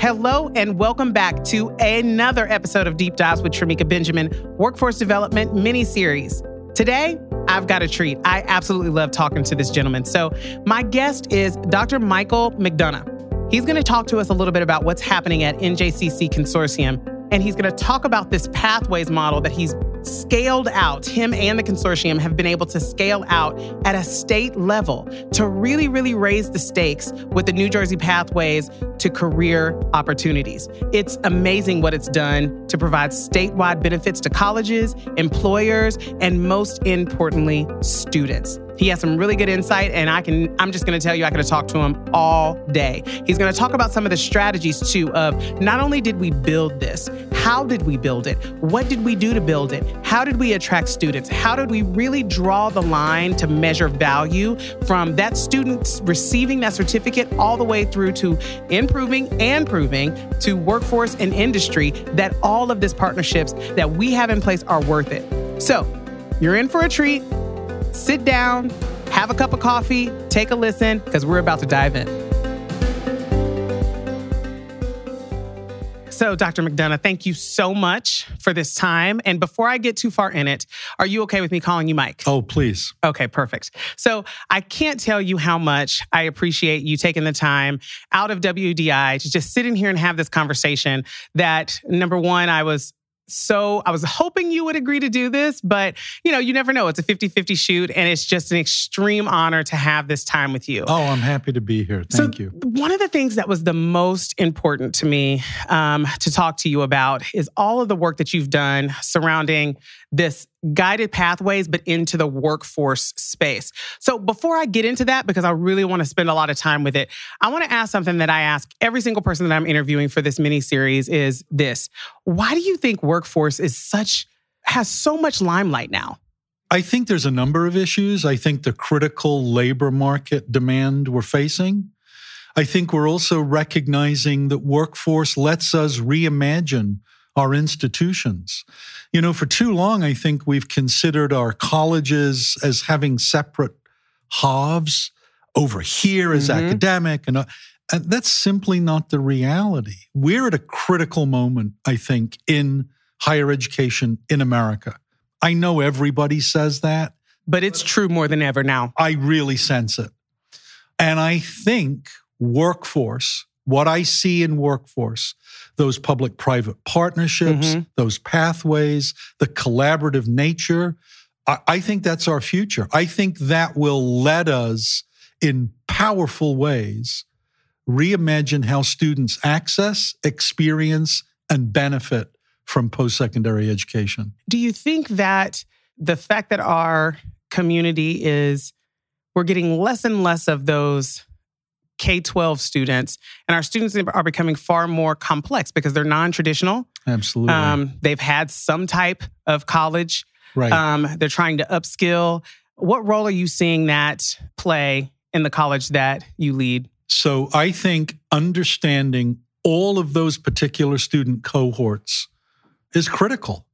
Hello, and welcome back to another episode of Deep Dives with Tramika Benjamin, Workforce Development mini series. Today, I've got a treat. I absolutely love talking to this gentleman. So, my guest is Dr. Michael McDonough. He's going to talk to us a little bit about what's happening at NJCC Consortium, and he's going to talk about this pathways model that he's scaled out. Him and the consortium have been able to scale out at a state level to really, really raise the stakes with the New Jersey pathways to career opportunities. It's amazing what it's done to provide statewide benefits to colleges, employers, and most importantly, students. He has some really good insight, and I can, I'm just gonna tell you, I could have talked to him all day. He's gonna talk about some of the strategies too of not only did we build this, how did we build it? What did we do to build it? How did we attract students? How did we really draw the line to measure value from that student receiving that certificate all the way through to improving and proving to workforce and industry that all of these partnerships that we have in place are worth it? So, you're in for a treat sit down, have a cup of coffee, take a listen, because we're about to dive in. So, Dr. McDonough, thank you so much for this time. And before I get too far in it, are you okay with me calling you Mike? Oh, please. Okay, perfect. So, I can't tell you how much I appreciate you taking the time out of WDI to just sit in here and have this conversation. That number one, I was so I was hoping you would agree to do this, but you know, you never know. It's a 50-50 shoot and it's just an extreme honor to have this time with you. Oh, I'm happy to be here. Thank so you. One of the things that was the most important to me um, to talk to you about is all of the work that you've done surrounding this guided pathways, but into the workforce space. So before I get into that, because I really want to spend a lot of time with it, I want to ask something that I ask every single person that I'm interviewing for this mini series is this. Why do you think workforce is such, has so much limelight now? I think there's a number of issues. I think the critical labor market demand we're facing. I think we're also recognizing that workforce lets us reimagine our institutions. You know, for too long, I think we've considered our colleges as having separate halves. Over here is mm-hmm. academic, and, uh, and that's simply not the reality. We're at a critical moment, I think, in higher education in America. I know everybody says that. But it's true more than ever now. I really sense it. And I think workforce what I see in workforce, those public private partnerships, mm-hmm. those pathways, the collaborative nature, I, I think that's our future. I think that will let us, in powerful ways, reimagine how students access, experience, and benefit from post secondary education. Do you think that the fact that our community is, we're getting less and less of those K 12 students, and our students are becoming far more complex because they're non traditional. Absolutely. Um, they've had some type of college. Right. Um, they're trying to upskill. What role are you seeing that play in the college that you lead? So I think understanding all of those particular student cohorts is critical.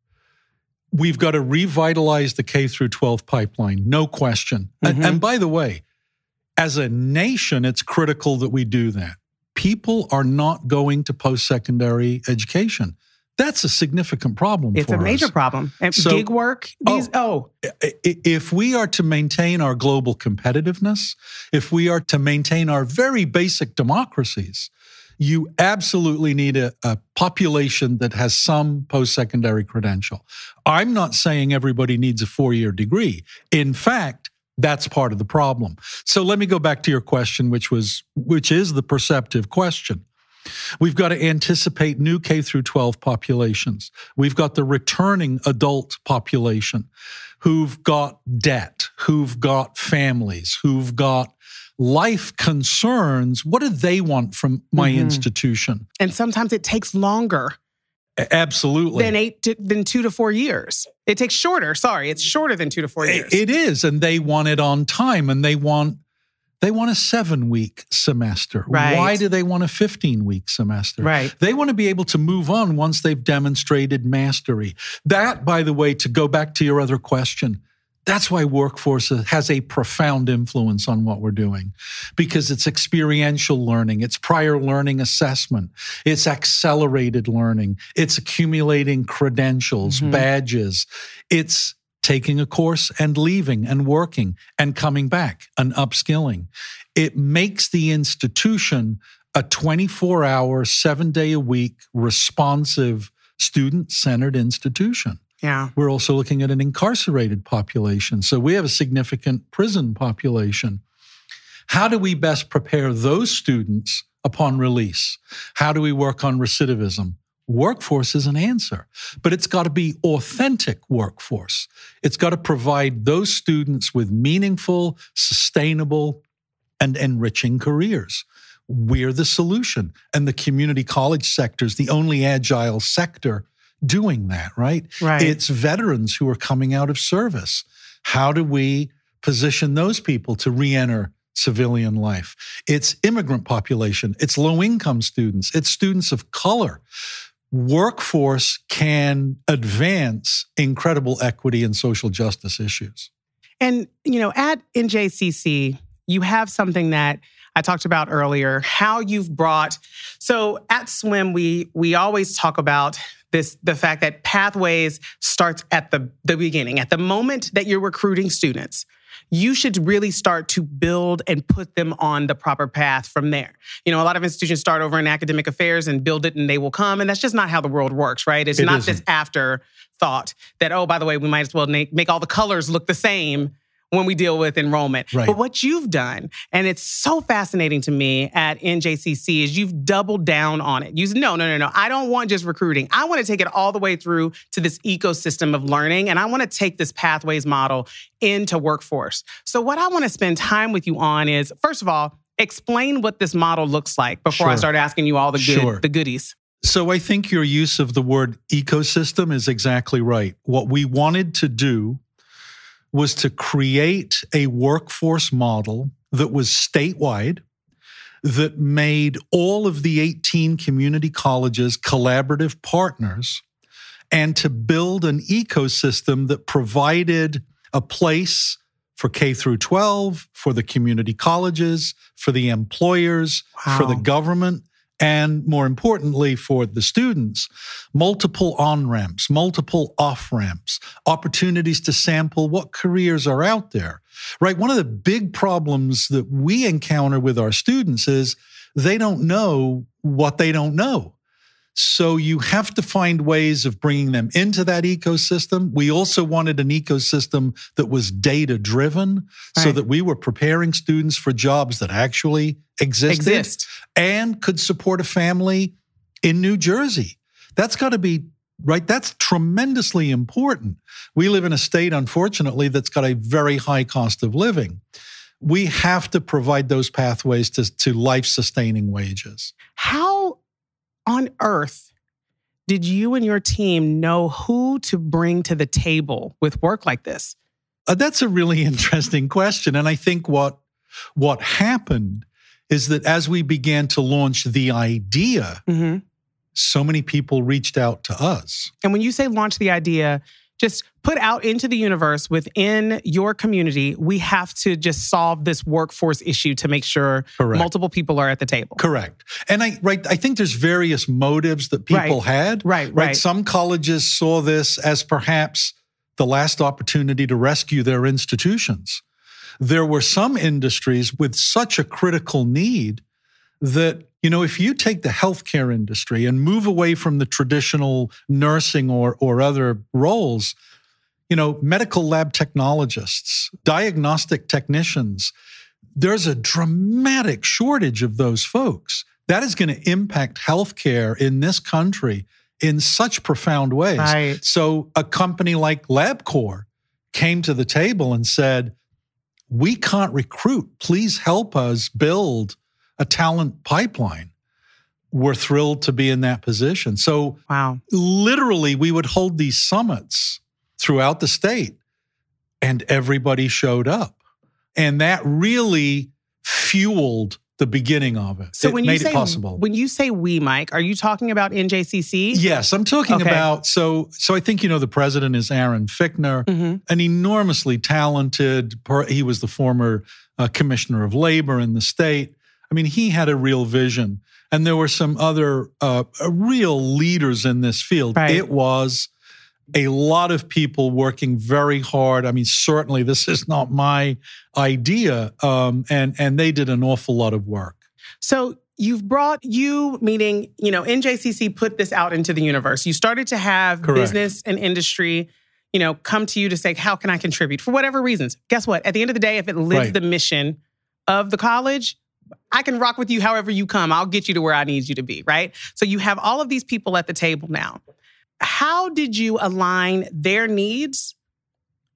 We've got to revitalize the K through 12 pipeline, no question. Mm-hmm. And, and by the way, as a nation, it's critical that we do that. People are not going to post secondary education. That's a significant problem. It's a major us. problem. And so, gig work. These oh, oh, if we are to maintain our global competitiveness, if we are to maintain our very basic democracies, you absolutely need a, a population that has some post secondary credential. I'm not saying everybody needs a four year degree. In fact, that's part of the problem. So let me go back to your question, which was, which is the perceptive question. We've got to anticipate new K through 12 populations. We've got the returning adult population who've got debt, who've got families, who've got life concerns. What do they want from my mm-hmm. institution? And sometimes it takes longer Absolutely. Than eight to, than two to four years. It takes shorter. Sorry, it's shorter than two to four years. It is, and they want it on time, and they want they want a seven week semester. Right. Why do they want a 15 week semester? Right. They want to be able to move on once they've demonstrated mastery. That, by the way, to go back to your other question, That's why workforce has a profound influence on what we're doing because it's experiential learning, it's prior learning assessment, it's accelerated learning, it's accumulating credentials, mm-hmm. badges, it's taking a course and leaving and working and coming back and upskilling. It makes the institution a 24 hour, seven day a week, responsive, student centered institution. Yeah. We're also looking at an incarcerated population. So we have a significant prison population. How do we best prepare those students upon release? How do we work on recidivism? Workforce is an answer, but it's got to be authentic workforce. It's got to provide those students with meaningful, sustainable, and enriching careers. We're the solution. And the community college sector is the only agile sector doing that, right? Right. It's veterans who are coming out of service. How do we position those people to re enter civilian life? It's immigrant population, it's low income students, it's students of color. Workforce can advance incredible equity and social justice issues. And, you know, at NJCC, you have something that I talked about earlier, how you've brought so at swim we we always talk about this the fact that pathways starts at the, the beginning at the moment that you're recruiting students you should really start to build and put them on the proper path from there. You know, a lot of institutions start over in academic affairs and build it and they will come. And that's just not how the world works, right? It's it not isn't. this afterthought that, oh, by the way, we might as well make, make all the colors look the same when we deal with enrollment. Right. But what you've done, and it's so fascinating to me at NJCC, is you've doubled down on it. You said, no, no, no, no. I don't want just recruiting. I want to take it all the way through to this ecosystem of learning, and I want to take this pathways model into workforce. So, what I want to spend time with you on is, first of all, explain what this model looks like before sure. I start asking you all the good, sure. the goodies. So I think your use of the word ecosystem is exactly right. What we wanted to do was to create a workforce model that was statewide, that made all of the 18 community colleges collaborative partners, and to build an ecosystem that provided a place for K through 12, for the community colleges, for the employers, wow. for the government, and more importantly for the students, multiple on ramps, multiple off ramps, opportunities to sample what careers are out there, right? One of the big problems that we encounter with our students is they don't know what they don't know. So you have to find ways of bringing them into that ecosystem. We also wanted an ecosystem that was data driven right. so that we were preparing students for jobs that actually existed Exist. and could support a family in New Jersey. That's got to be right? That's tremendously important. We live in a state, unfortunately, that's got a very high cost of living. We have to provide those pathways to, to life sustaining wages. How on earth did you and your team know who to bring to the table with work like this? Uh, that's a really interesting question. And I think what, what happened is that as we began to launch the idea, mm-hmm. so many people reached out to us. And when you say launch the idea, just put out into the universe within your community, we have to just solve this workforce issue to make sure Correct. multiple people are at the table. Correct. And I right, I think there's various motives that people right. had. Right, right. Right. Some colleges saw this as perhaps the last opportunity to rescue their institutions. There were some industries with such a critical need that you know, if you take the healthcare industry and move away from the traditional nursing or, or other roles, you know, medical lab technologists, diagnostic technicians, there's a dramatic shortage of those folks. That is going to impact healthcare in this country in such profound ways. Right. So a company like LabCorp came to the table and said, we can't recruit. Please help us build a talent pipeline. We're thrilled to be in that position. So, wow. literally, we would hold these summits throughout the state, and everybody showed up. And that really fueled the beginning of it. So it when you say it possible. when you say we, Mike, are you talking about NJCC? Yes, I'm talking Okay. about so so I think you know the president is Aaron Fichtner, Mhm. an enormously talented he was the former uh, commissioner of labor in the state. I mean, he had a real vision and there were some other uh, uh, real leaders in this field. Right. It was a lot of people working very hard. I mean, certainly this is not my idea, um, and and they did an awful lot of work. So you've brought you, meaning, you know, NJCC put this out into the universe. You started to have Correct. business and industry, you know, come to you to say, how can I contribute for whatever reasons? Guess what? At the end of the day, if it lives Right. the mission of the college, I can rock with you however you come. I'll get you to where I need you to be, right? So you have all of these people at the table now. How did you align their needs?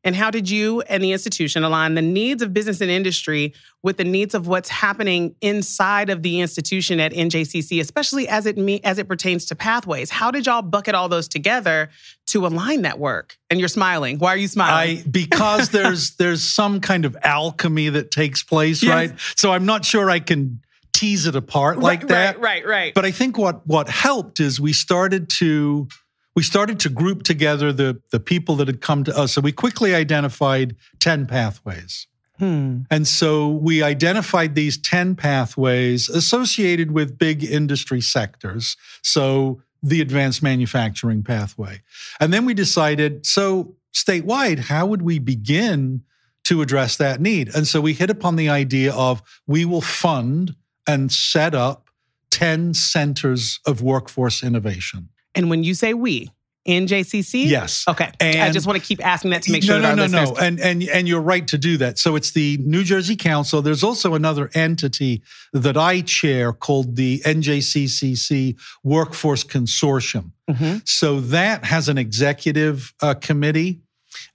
And how did you and the institution align the needs of business and industry with the needs of what's happening inside of the institution at NJCC, especially as it me, as it pertains to pathways? How did y'all bucket all those together to align that work? And you're smiling. Why are you smiling? I because there's there's some kind of alchemy that takes place, Yes. right? So I'm not sure I can tease it apart like right, that. Right, right, right. But I think what what helped is we started to we started to group together the the people that had come to us. So we quickly identified 10 pathways. Hmm. And so we identified these 10 pathways associated with big industry sectors. So the advanced manufacturing pathway. And then we decided so statewide, how would we begin to address that need? And so we hit upon the idea of we will fund and set up 10 centers of workforce innovation. And when you say we, NJCC? Yes. Okay. I just want to keep asking that to make sure no, that no, our no, no, and and and you're right to do that. So it's the New Jersey Council. There's also another entity that I chair called the NJCCC Workforce Consortium. Mhm. So that has an executive uh, committee,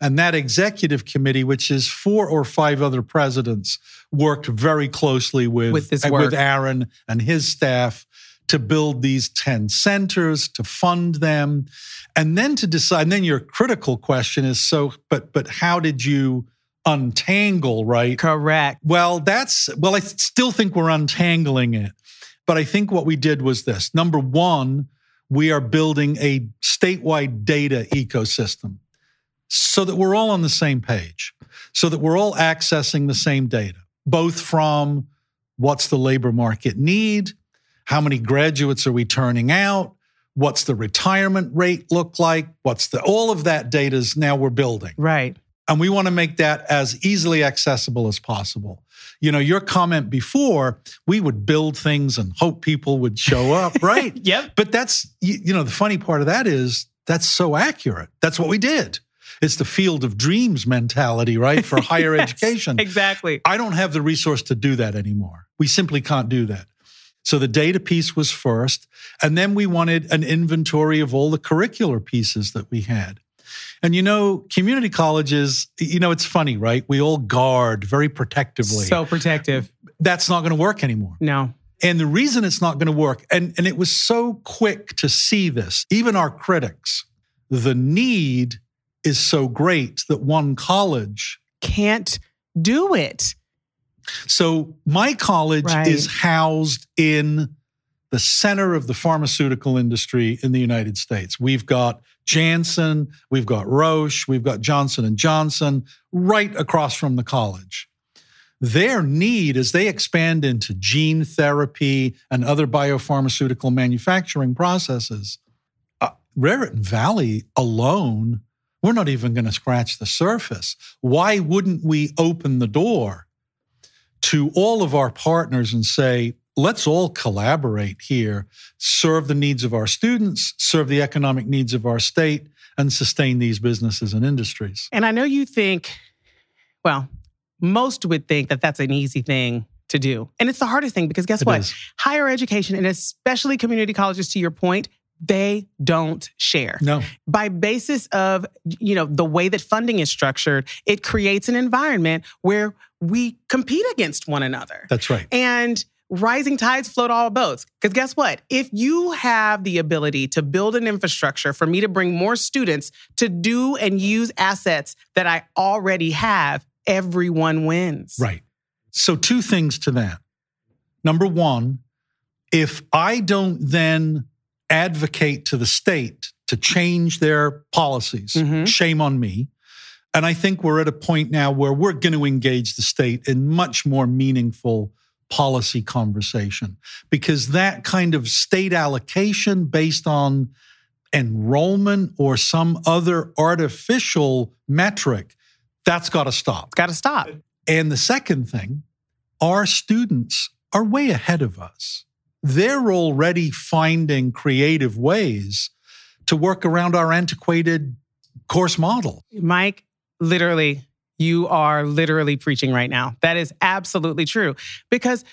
and that executive committee, which is four or five other presidents, worked very closely with With uh, with Aaron and his staff to build these 10 centers, to fund them, and then to decide. And then your critical question is so, but but how did you untangle, right? Correct. Well, that's well, I still think we're untangling it. But I think what we did was this. Number one, we are building a statewide data ecosystem so that we're all on the same page, so that we're all accessing the same data, both from what's the labor market need, how many graduates are we turning out, what's the retirement rate look like, what's the all of that data is now we're building. Right. And we want to make that as easily accessible as possible. You know, your comment before, we would build things and hope people would show up, right? Yep. But that's, you, know, the funny part of that is that's so accurate. That's what we did. It's the field of dreams mentality, right? For higher Yes, education. Exactly. I don't have the resource to do that anymore. We simply can't do that. So the data piece was first. And then we wanted an inventory of all the curricular pieces that we had. And you know, community colleges, you know, it's funny, right? We all guard very protectively. So protective. That's not going to work anymore. No. And the reason it's not going to work, and, and it was so quick to see this, even our critics, the need is so great that one college Can't do it. So my college Right. is housed in the center of the pharmaceutical industry in the United States. We've got Janssen, we've got Roche, we've got Johnson and Johnson right across from the college. Their need as they expand into gene therapy and other biopharmaceutical manufacturing processes, uh, Raritan Valley alone, we're not even going to scratch the surface. Why wouldn't we open the door to all of our partners and say, let's all collaborate here, serve the needs of our students, serve the economic needs of our state, and sustain these businesses and industries. And I know you think, well, most would think that that's an easy thing to do. And it's the hardest thing because guess It what? is. Higher education and especially community colleges, to your point, they don't share. No, By basis of, you know, the way that funding is structured, it creates an environment where we compete against one another. that's right. And rising tides float all boats. Because guess what? If you have the ability to build an infrastructure for me to bring more students to do and use assets that I already have, everyone wins. Right. So, two things to that. Number one, if I don't then advocate to the state to change their policies, Mhm. shame on me. And I think we're at a point now where we're going to engage the state in much more meaningful policy conversation because that kind of state allocation based on enrollment or some other artificial metric, that's got to stop. Got to stop. And the second thing, our students are way ahead of us. They're already finding creative ways to work around our antiquated course model. Mike, literally, you are literally preaching right now. That is absolutely true. Because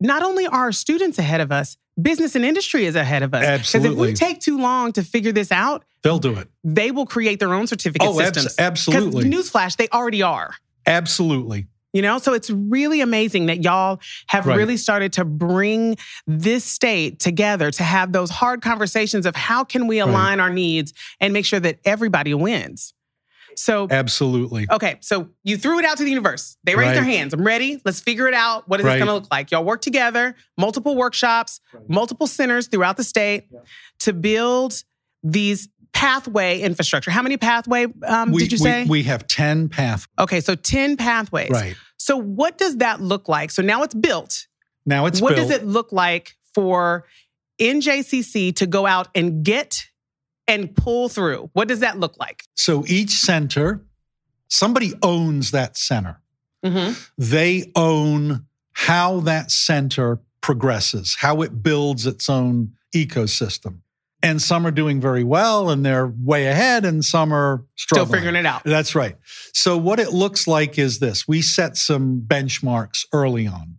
not only are our students ahead of us, business and industry is ahead of us. Because if we take too long to figure this out, They'll do it. they will create their own certificate Oh, abs- systems. 'Cause absolutely. Newsflash, they already are. Absolutely. You know, so it's really amazing that y'all have Right. really started to bring this state together to have those hard conversations of how can we Right. align our needs and make sure that everybody wins. So, Absolutely. okay, so you threw it out to the universe. They raised their hands. I'm ready. Let's figure it out. What is Right. this going to look like? Y'all work together, multiple workshops, multiple centers throughout the state to build these pathway infrastructure. How many pathway um, we, did you say? We, have 10 pathways. okay, so 10 pathways. Right. So what does that look like? So now it's built. Now it's what built. does it look like for NJCC to go out and get and pull through? What does that look like? So each center, somebody owns that center. Mm-hmm. They own how that center progresses, how it builds its own ecosystem. And some are doing very well and they're way ahead, and some are Still figuring it out. That's right. So, what it looks like is this we set some benchmarks early on.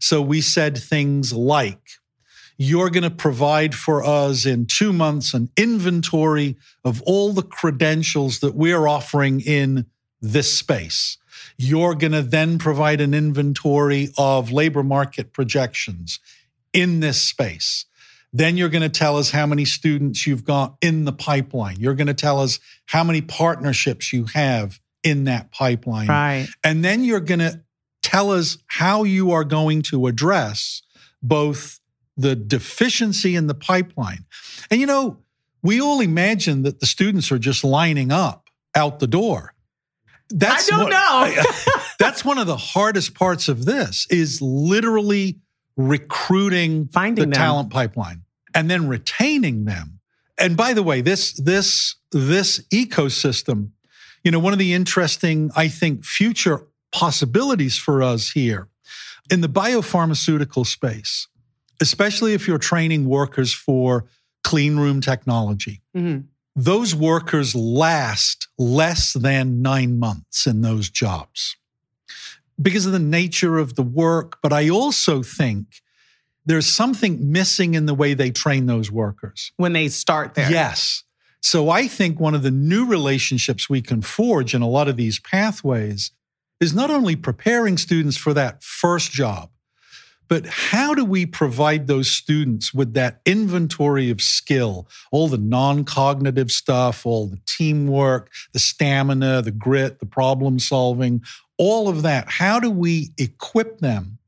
So, we said things like, you're going to provide for us in two months an inventory of all the credentials that we're offering in this space. You're going to then provide an inventory of labor market projections in this space. Then you're going to tell us how many students you've got in the pipeline. You're going to tell us how many partnerships you have in that pipeline. Right. And then you're going to tell us how you are going to address both the deficiency in the pipeline. And you know, we all imagine that the students are just lining up out the door. That's I don't what- know. that's one of the hardest parts of this is literally recruiting Finding the them. talent pipeline and then retaining them. And by the way, this this this ecosystem, you know, one of the interesting, I think, future possibilities for us here in the biopharmaceutical space, especially if you're training workers for clean room technology Mhm. those workers last less than nine months in those jobs because of the nature of the work. But I also think there's something missing in the way they train those workers. When they start there. Yes. So I think one of the new relationships we can forge in a lot of these pathways is not only preparing students for that first job, but how do we provide those students with that inventory of skill, all the non cognitive stuff, all the teamwork, the stamina, the grit, the problem solving, all of that? How do we equip them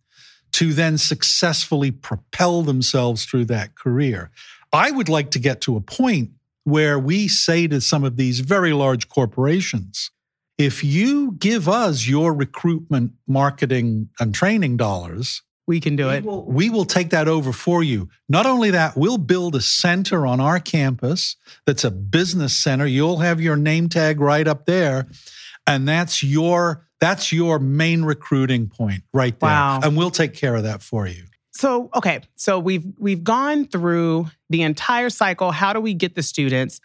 to then successfully propel themselves through that career? I would like to get to a point where we say to some of these very large corporations, if you give us your recruitment, marketing, and training dollars, We can do we it. will, we will take that over for you. Not only that, we'll build a center on our campus that's a business center. You'll have your name tag right up there, and that's your that's your main recruiting point right there. Wow. And we'll take care of that for you. So, okay, so we've we've gone through the entire cycle. How do we get the students?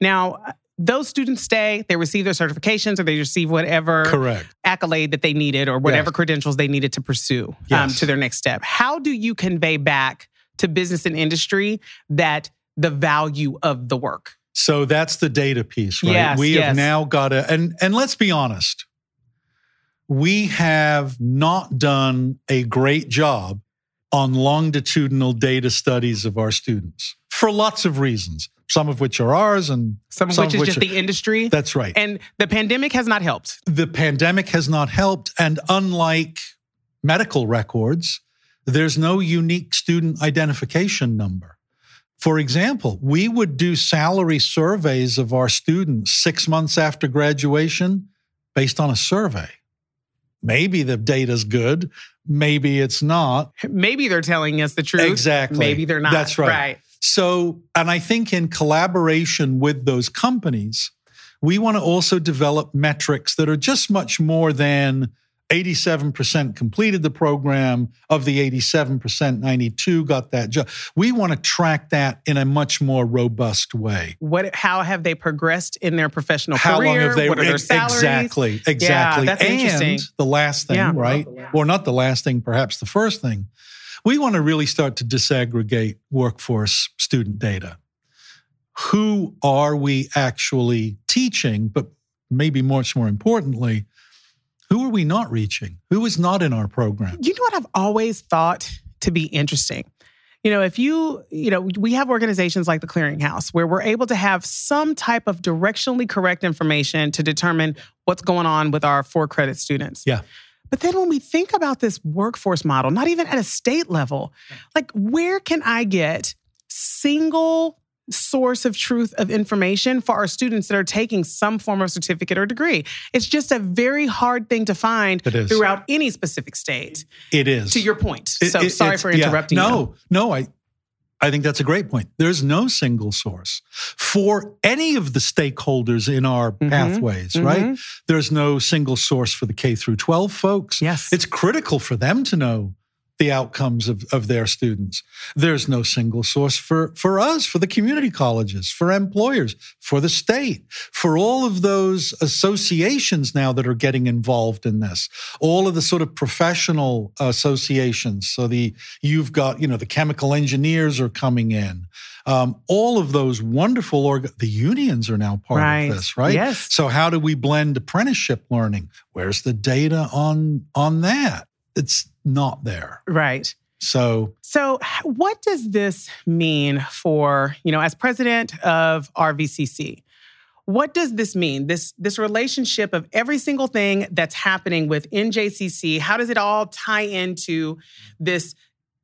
Now, those students stay, they receive their certifications or they receive whatever Correct. accolade that they needed or whatever Yes. credentials they needed to pursue um, to their next step. How do you convey back to business and industry that the value of the work? So that's the data piece, right? Yes, we yes. have now got to, and and let's be honest, we have not done a great job on longitudinal data studies of our students for lots of reasons. Some of which are ours, and Some of Some which of is which just are- the industry. that's right. and the pandemic has not helped. the pandemic has not helped, and unlike medical records, There's no unique student identification number. For example, we would do salary surveys of our students six months after graduation based on a survey. Maybe the data's good, maybe it's not. Maybe they're telling us the truth. Exactly. Maybe they're not. That's right. Right. So, and I think in collaboration with those companies, we want to also develop metrics that are just much more than 87% completed the program. Of the 87%, 92 got that job. We want to track that in a much more robust way. What? How have they progressed in their professional How career? long have they What are their salaries? Exactly, exactly. that's and interesting. the last thing, Yeah. right? Or not the last thing, perhaps the first thing. We want to really start to disaggregate workforce student data. Who are we actually teaching? But maybe much more importantly, who are we not reaching? Who is not in our program? You know what I've always thought to be interesting? You know, if you, you know, we have organizations like the Clearinghouse where we're able to have some type of directionally correct information to determine what's going on with our for credit students. Yeah. But then when we think about this workforce model, not even at a state level, like where can I get single source of truth of information for our students that are taking some form of certificate or degree? It's just a very hard thing to find throughout any specific state. It is. To your point. It- so it- sorry for yeah. interrupting you. No, no, I I think that's a great point. There's no single source for any of the stakeholders in our Mhm. pathways, Mhm. right? There's no single source for the K through 12 folks. Yes. It's critical for them to know the outcomes of, of their students. There's no single source for, for us, for the community colleges, for employers, for the state, for all of those associations now that are getting involved in this, all of the sort of professional associations. So the you've got, you know, the chemical engineers are coming in. Um, all of those wonderful org- the unions are now part Right. of this, right? Yes. So how do we blend apprenticeship learning? Where's the data on on that? It's not there. Right. So So, what does this mean for, you know, as president of RVCC? What does this mean? This this relationship of every single thing that's happening with NJCC, how does it all tie into this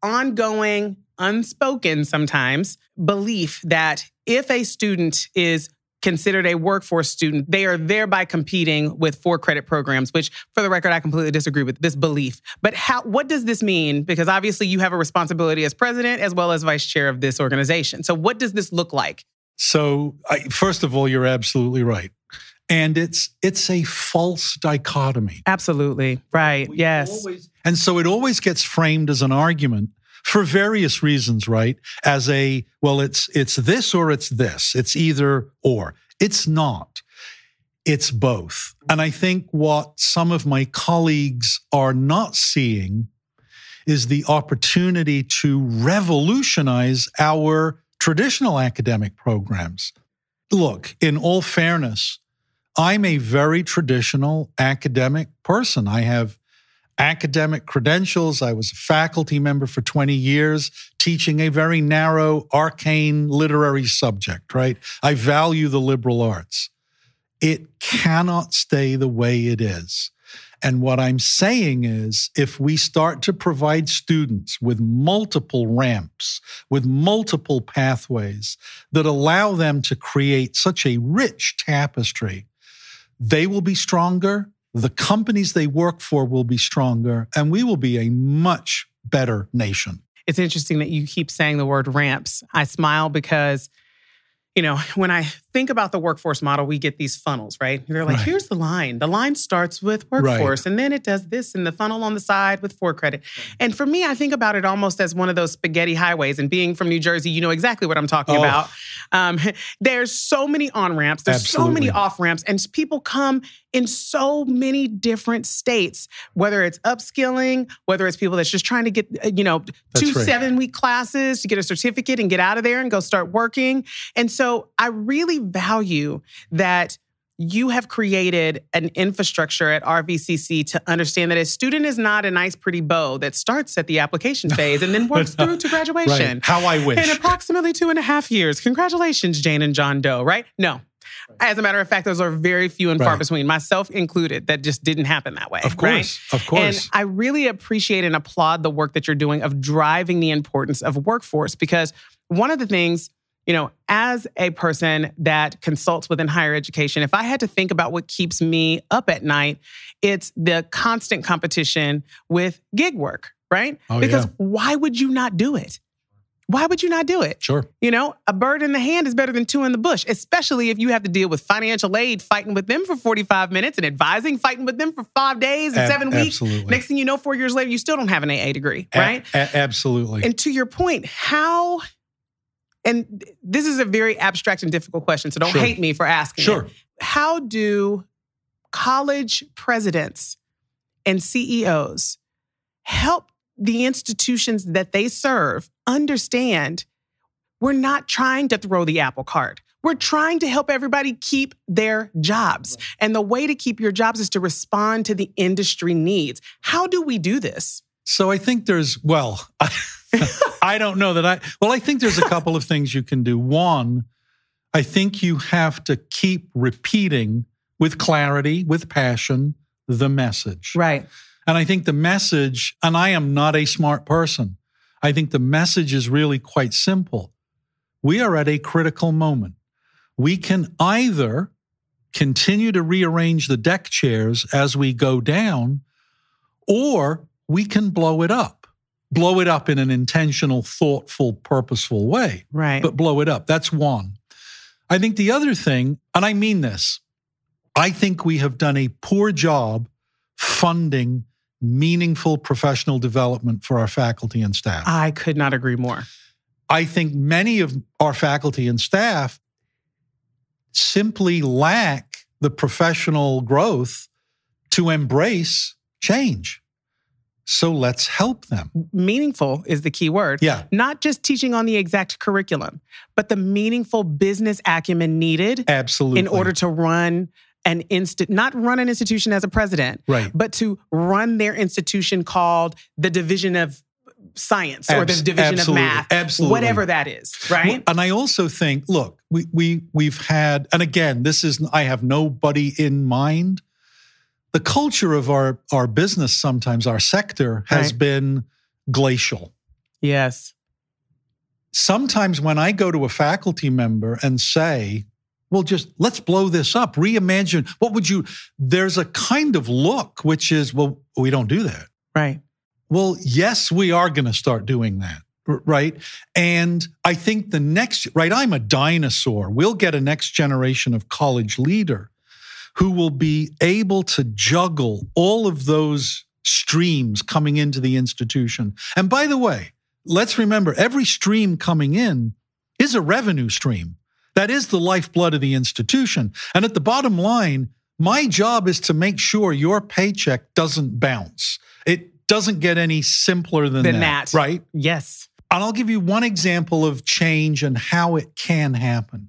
ongoing, unspoken sometimes belief that if a student is considered a workforce student, they are thereby competing with for credit programs, which for the record, I completely disagree with this belief. But how what does this mean? Because obviously you have a responsibility as president as well as vice chair of this organization. So what does this look like? so I, first of all, you're absolutely right. And it's it's a false dichotomy. Absolutely. Right. yes. And so it always gets framed as an argument for various reasons, right? As a, well, it's it's this or it's this. It's either or. It's not. It's both. And I think what some of my colleagues are not seeing is the opportunity to revolutionize our traditional academic programs. Look, in all fairness, I'm a very traditional academic person. I have academic credentials. I was a faculty member for 20 years, teaching a very narrow, arcane literary subject, right? I value the liberal arts. It cannot stay the way it is. And what I'm saying is, if we start to provide students with multiple ramps, with multiple pathways that allow them to create such a rich tapestry, they will be stronger. The companies they work for will be stronger, and we will be a much better nation. It's interesting that you keep saying the word ramps. I smile because, you know, when I think about the workforce model, we get these funnels, right? They're like, Right. here's the line. The line starts with workforce, and then it does this, and the funnel on the side with for credit. And for me, I think about it almost as one of those spaghetti highways. And being from New Jersey, you know exactly what I'm talking Oh. about. Um, there's so many on ramps, there's so many off ramps, and people come in so many different states, whether it's upskilling, whether it's people that's just trying to get, uh, you know, That's two right. seven week classes to get a certificate and get out of there and go start working. And so I really value that you have created an infrastructure at RVCC to understand that a student is not a nice, pretty bow that starts at the application phase and then works through to graduation Right. How I wish. in approximately two and a half years. Congratulations, Jane and John Doe, right? No. As a matter of fact, those are very few and far between, myself included, that just didn't happen that way. Of right? course, of course. And I really appreciate and applaud the work that you're doing of driving the importance of workforce because one of the things, you know, as a person that consults within higher education, if I had to think about what keeps me up at night, it's the constant competition with gig work, right? Oh, because yeah. why would you not do it? Why would you not do it? Sure. You know, a bird in the hand is better than two in the bush, especially if you have to deal with financial aid, fighting with them for 45 minutes and advising, fighting with them for five days and Ab- seven weeks. absolutely. Next thing you know, four years later, you still don't have an AA degree, A- right? a- absolutely. and to your point, how, and this is a very abstract and difficult question, so don't Sure. hate me for asking. it. sure. How do college presidents and CEOs help the institutions that they serve understand we're not trying to throw the apple cart. We're trying to help everybody keep their jobs. And the way to keep your jobs is to respond to the industry needs. How do we do this? So I think there's, well, I don't know that I, well, I think there's a couple of things you can do. One, I think you have to keep repeating with clarity, with passion, the message. Right. And I think the message, and I am not a smart person, I think the message is really quite simple. We are at a critical moment. We can either continue to rearrange the deck chairs as we go down, or we can blow it up. Blow it up in an intentional, thoughtful, purposeful way, Right. but blow it up. That's one. I think the other thing, and I mean this, I think we have done a poor job funding meaningful professional development for our faculty and staff. I could not agree more. I think many of our faculty and staff simply lack the professional growth to embrace change. So let's help them. Meaningful is the key word. Yeah, Not just teaching on the exact curriculum, but the meaningful business acumen needed absolutely. in order to run an instant, not run an institution as a president, right. but to run their institution called the Division of Science or the Division of Math, Absolutely. whatever that is, right? And I also think, look, we we we've had, and again, this is I have nobody in mind. The culture of our our business, sometimes our sector, has Right. been glacial. yes. Sometimes when I go to a faculty member and say, well, just let's blow this up, reimagine, what would you? There's a kind of look which is, well, we don't do that. Right. Well, yes, we are going to start doing that. Right. And I think the next, right, I'm a dinosaur. We'll get a next generation of college leader who will be able to juggle all of those streams coming into the institution. And by the way, let's remember every stream coming in is a revenue stream. That is the lifeblood of the institution. And at the bottom line, my job is to make sure your paycheck doesn't bounce. It doesn't get any simpler than, Than that, that. right? Yes. And I'll give you one example of change and how it can happen.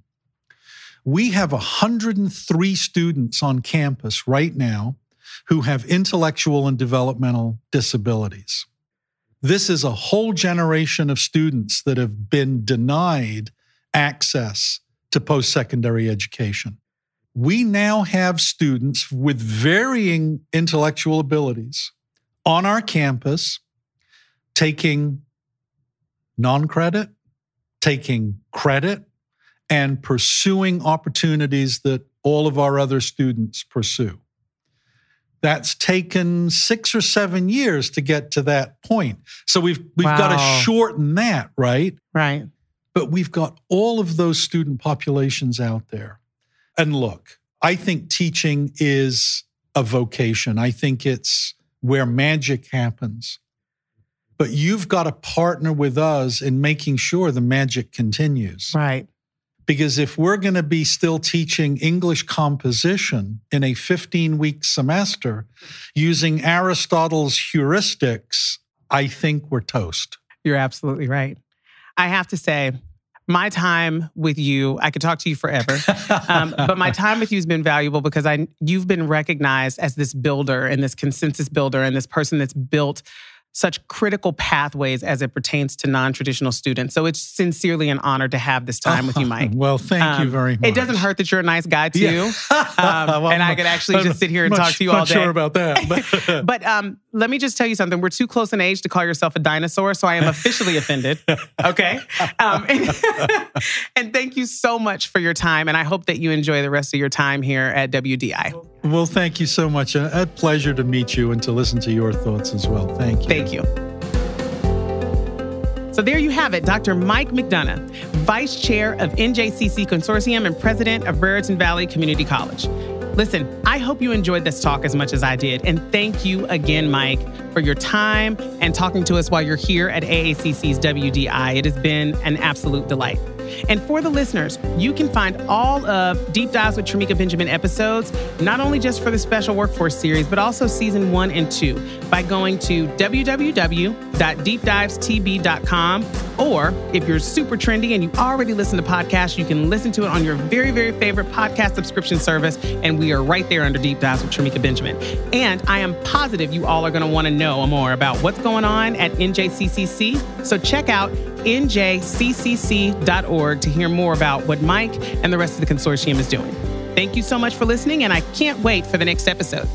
We have 103 students on campus right now who have intellectual and developmental disabilities. This is a whole generation of students that have been denied access to post secondary education. We now have students with varying intellectual abilities on our campus taking non credit, taking credit, and pursuing opportunities that all of our other students pursue. That's taken six or seven years to get to that point. So we've we've got to shorten that, right? Right. But we've got all of those student populations out there. And look, I think teaching is a vocation. I think it's where magic happens. But you've got to partner with us in making sure the magic continues. Right. Because if we're going to be still teaching English composition in a 15 week semester using Aristotle's heuristics, I think we're toast. You're absolutely right. I have to say, my time with you, I could talk to you forever, um, but my time with you has been valuable because I you've been recognized as this builder and this consensus builder and this person that's built such critical pathways as it pertains to non-traditional students. So it's sincerely an honor to have this time with you, Mike. Well, thank um, you very much. It doesn't hurt that you're a nice guy too, yeah. um, well, and I could actually just sit here and much, talk to you all day. Sure about that, but, but um, let me just tell you something. We're too close in age to call yourself a dinosaur, so I am officially offended. Okay, um, and, and thank you so much for your time, and I hope that you enjoy the rest of your time here at WDI. Well, thank you so much. A pleasure to meet you and to listen to your thoughts as well. Thank you. Thank you. So there you have it, Dr. Mike McDonough, Vice Chair of NJCC Consortium and President of Raritan Valley Community College. Listen, I hope you enjoyed this talk as much as I did. And thank you again, Mike, for your time and talking to us while you're here at AACC's WDI. It has been an absolute delight. And for the listeners, you can find all of Deep Dives with Tremecca Benjamin episodes, not only just for the Special Workforce series, but also season one and two by going to www.deepdivestb.com. Or if you're super trendy and you already listen to podcasts, you can listen to it on your very, very favorite podcast subscription service. And we are right there under Deep Dives with Tremecca Benjamin. And I am positive you all are going to want to know more about what's going on at NJCCC. So check out njccc.org to hear more about what Mike and the rest of the consortium is doing. Thank you so much for listening, and I can't wait for the next episode.